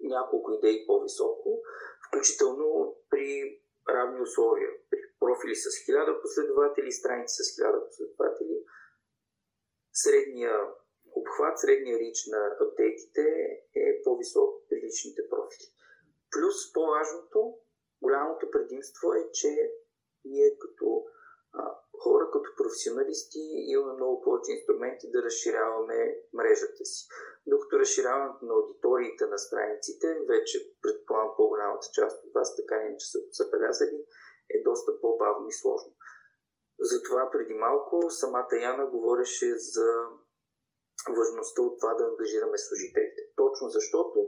Speaker 1: няколко идеи по-високо, включително при равни условия. При профили с 1000 последователи, страници с 1000 последователи, средния обхват, средния рич на апдейтите е по-висок при личните профили. Плюс по-важното, голямото предимство е, че ние като хора като професионалисти имаме много повече инструменти да разширяваме мрежата си. Докато разширяването на аудиториите на страниците, вече предполагам по-голямата част от вас, така не че са забелязали, е доста по-бавно и сложно. Затова преди малко самата Яна говореше за важността от това да ангажираме служителите. Точно защото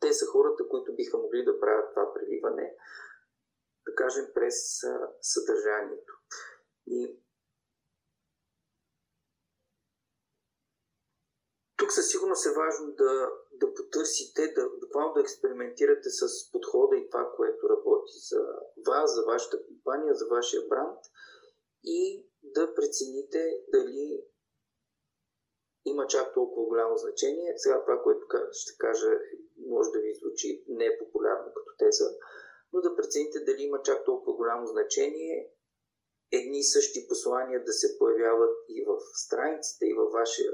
Speaker 1: те са хората, които биха могли да правят това преливане, да кажем, през съдържанието. И тук със сигурност е важно да, да потърсите, да буквално да експериментирате с подхода и това, което работи за вас, за вашата компания, за вашия бранд и да прецените дали има чак толкова голямо значение. Сега това, което ще кажа, може да ви звучи непопулярно като теза, но да прецените дали има чак толкова голямо значение едни и същи послания да се появяват и в страницата, и във вашия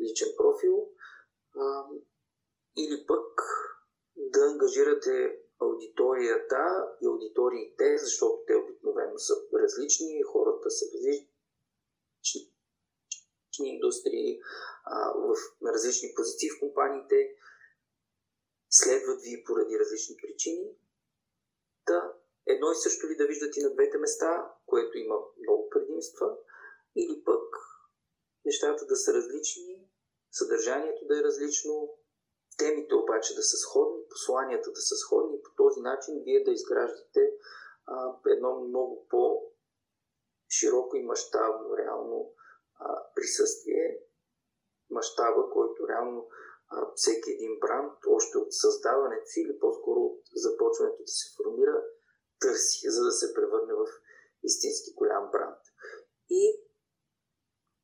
Speaker 1: личен профил, а, или пък да ангажирате аудиторията и аудиториите, защото те обикновено са различни, хората са различни индустрии, а, в, различни позиции в компаниите, следват ви поради различни причини, да едно и също ли да виждат и на двете места, което има много предимства, или пък нещата да са различни, съдържанието да е различно, темите обаче да са сходни, посланията да са сходни и по този начин вие да изграждате а, едно много по-широко и мащабно реално а, присъствие, мащаба, който реално всеки един бранд, още от създаването си или по-скоро от започването да се формира, търси, за да се превърне в истински голям бранд. И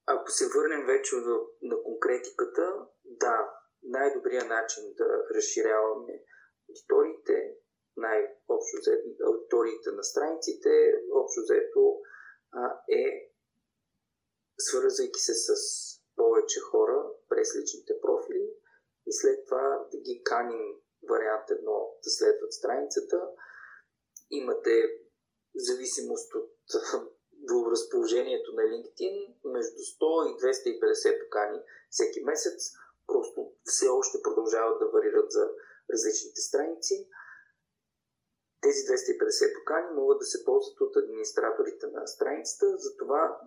Speaker 1: ако се върнем вече на конкретиката, да, най-добрият начин да разширяваме аудиториите, най-общо взето, аудиториите на страниците, общо взето е свързвайки се с повече хора през личните профили и след това да ги каним вариант едно да следват страницата, имате в зависимост от разположението на LinkedIn между 100 и 250 покани всеки месец. Просто все още продължават да варират за различните страници. Тези 250 покани могат да се ползват от администраторите на страницата, затова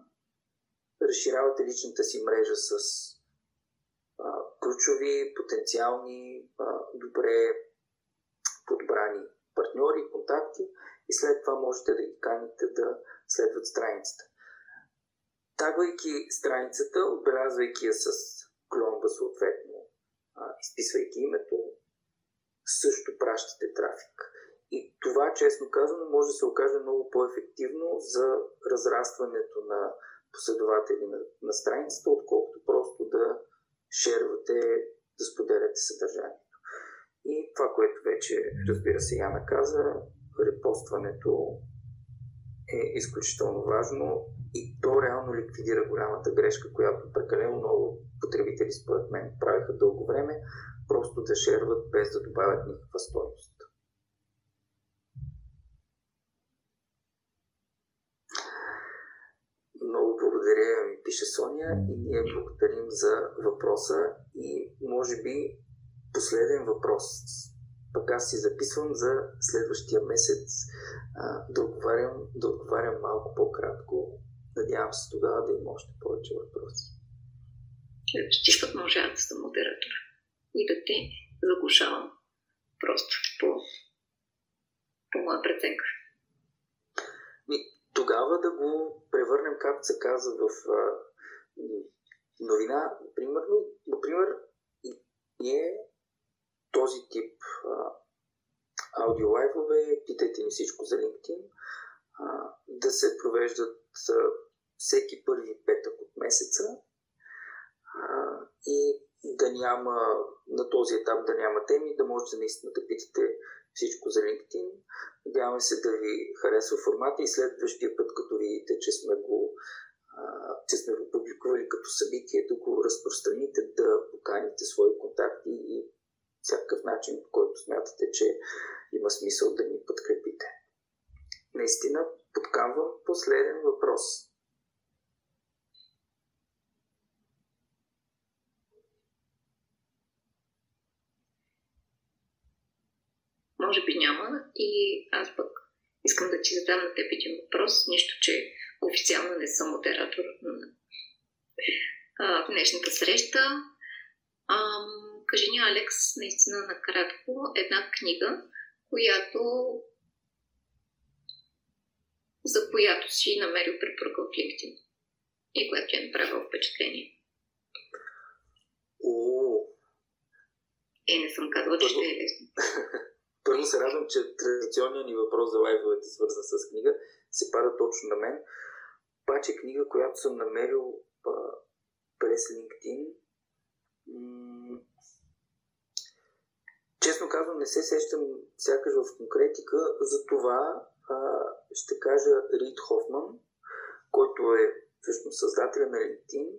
Speaker 1: разширявате личната си мрежа с ключови, потенциални, добре подбрани партньори, контакти и след това можете да ги каните да следват страницата. Тагвайки страницата, отбелязвайки я с клонба съответно, изписвайки името, също пращате трафик. И това, честно казано, може да се окаже много по-ефективно за разрастването на последователи на, на страницата, отколкото просто да шервате, да споделяте съдържанието. И това, което вече, разбира се, Яна каза, репостването е изключително важно и то реално ликвидира голямата грешка, която прекалено много потребители, според мен, правиха дълго време, просто да шерват без да добавят никаква стойност. Много благодаря, пише Соня и ние благодарим за въпроса и може би последен въпрос. Пък аз си записвам за следващия месец а, да, отговарям, да отговарям малко по-кратко. Надявам се тогава да има още повече въпроси.
Speaker 2: Следващия път може да съм модератор и да те заглушавам просто по, по моя преценка.
Speaker 1: Тогава да го превърнем, както се казва, в а, новина. Примерно, например, ние този тип а, аудиолайвове, питайте ни всичко за LinkedIn, а, да се провеждат а, всеки първи петък от месеца а, и да няма на този етап да няма теми, да можете наистина да питате всичко за LinkedIn. Надяваме се да ви харесва формата и следващия път, като видите, че сме го че сме го публикували като събитие, да го разпространите, да поканите свои контакти и всякакъв начин, по който смятате, че има смисъл да ни подкрепите. Наистина подкамвам последен въпрос.
Speaker 2: Може би няма и аз пък искам да ти задам на теб един въпрос, нищо, че официално не съм модератор на днешната среща. Ам, Кажи ни, Алекс, наистина накратко, една книга, която за която си намерил препоръка в LinkedIn и която ти е направила впечатление.
Speaker 1: О!
Speaker 2: Е, не съм казала, че ще е лесно.
Speaker 1: Първо се радвам, че традиционният ни въпрос за лайфовете, свързан с книга, се пада точно на мен. Паче книга, която съм намерил а, през LinkedIn, м- Честно казвам, не се сещам сякаш в конкретика, за това а, ще кажа Рид Хофман, който е всъщност създателя на LinkedIn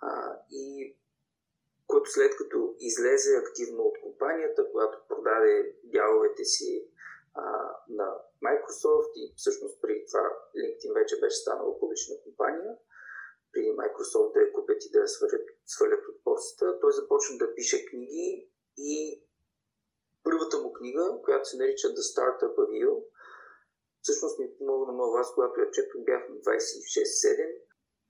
Speaker 1: а, и който след като излезе активно от компанията, която продаде дяловете си а, на Microsoft и всъщност преди това LinkedIn вече беше станала публична компания, преди Microsoft да я купят и да я свалят, свалят от борсата, той започна да пише книги и първата му книга, която се нарича The Startup You, всъщност ми помогна много аз, когато я четох, бях на 26-7.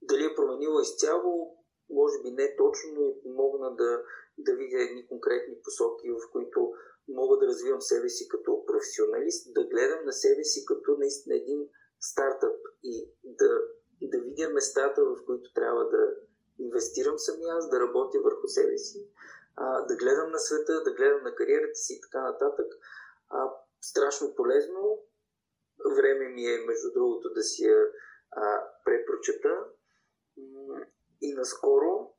Speaker 1: Дали е променила изцяло, може би не точно, но ми помогна да, да видя едни конкретни посоки, в които мога да развивам себе си като професионалист, да гледам на себе си като наистина един стартъп и да, да видя местата, в които трябва да инвестирам самия аз, да работя върху себе си а, да гледам на света, да гледам на кариерата си и така нататък. А, страшно полезно. Време ми е, между другото, да си я а, препрочета. И наскоро,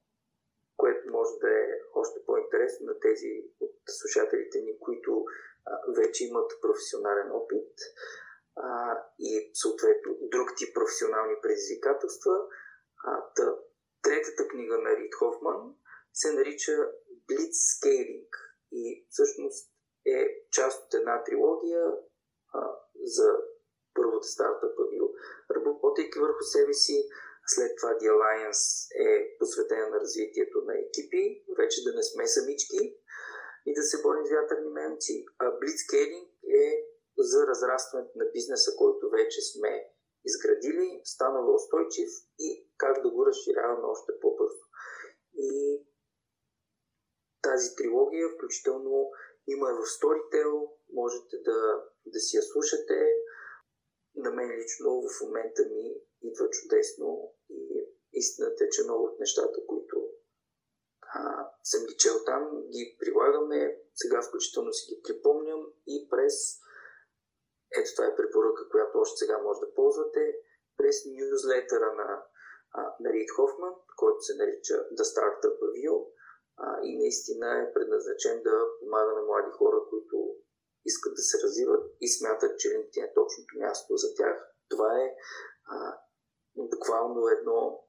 Speaker 1: което може да е още по-интересно на тези от слушателите ни, които а, вече имат професионален опит а, и съответно друг тип професионални предизвикателства. А, та, третата книга на Рид Хофман се нарича Blitzscaling и всъщност е част от една трилогия а, за първата стартъпа Вил. Работейки върху себе си, след това The Alliance е посветена на развитието на екипи, вече да не сме самички и да се борим с вятърни мемци. А Blitzscaling е за разрастването на бизнеса, който вече сме изградили, станава устойчив и как да го разширяваме още по-бързо. И тази трилогия, включително има в Storytel, можете да, да си я слушате. На мен лично в момента ми идва чудесно и истината е, че много от нещата, които а, съм ги чел там, ги прилагаме. Сега включително си ги припомням и през ето това е препоръка, която още сега може да ползвате през нюзлетъра на, на Рид Хофман, който се нарича The Startup Review а, и наистина е предназначен да помага на млади хора, които искат да се развиват и смятат, че LinkedIn е точното място за тях. Това е а, буквално едно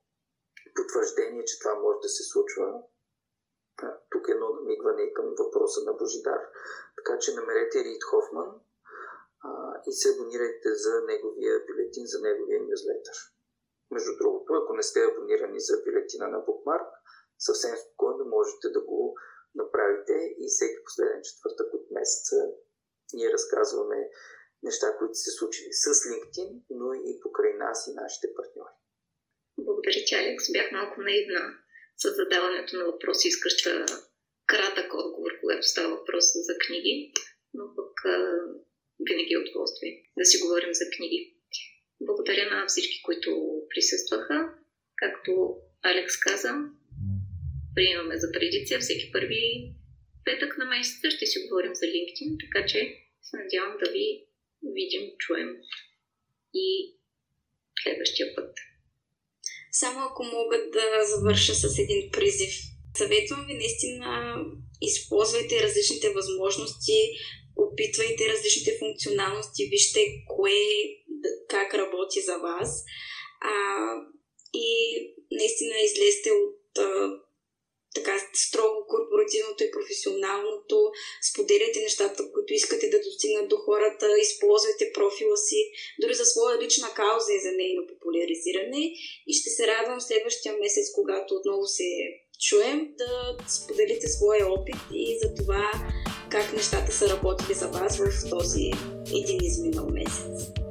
Speaker 1: потвърждение, че това може да се случва. Тук е едно намигване към въпроса на Божидар. Така че намерете Рид Хофман а, и се абонирайте за неговия бюлетин, за неговия нюзлетър. Между другото, ако не сте абонирани за бюлетина на Bookmark, съвсем спокойно можете да го направите и всеки последен четвъртък от месеца ние разказваме неща, които се случили с LinkedIn, но и покрай нас и нашите партньори.
Speaker 2: Благодаря ти, Алекс. Бях малко наивна с задаването на въпроси. Искаш да кратък отговор, когато става въпрос за книги, но пък а, винаги е удоволствие да си говорим за книги. Благодаря на всички, които присъстваха. Както Алекс каза, приемаме за традиция всеки първи петък на месеца ще си говорим за LinkedIn, така че се надявам да ви видим, чуем и следващия път.
Speaker 3: Само ако мога да завърша с един призив. Съветвам ви наистина използвайте различните възможности, опитвайте различните функционалности, вижте кое как работи за вас а, и наистина излезте от а, така строго корпоративното и професионалното, споделяйте нещата, които искате да достигнат до хората, използвайте профила си, дори за своя лична кауза и за нейно популяризиране и ще се радвам следващия месец, когато отново се чуем, да споделите своя опит и за това как нещата са работили за вас в този един изминал месец.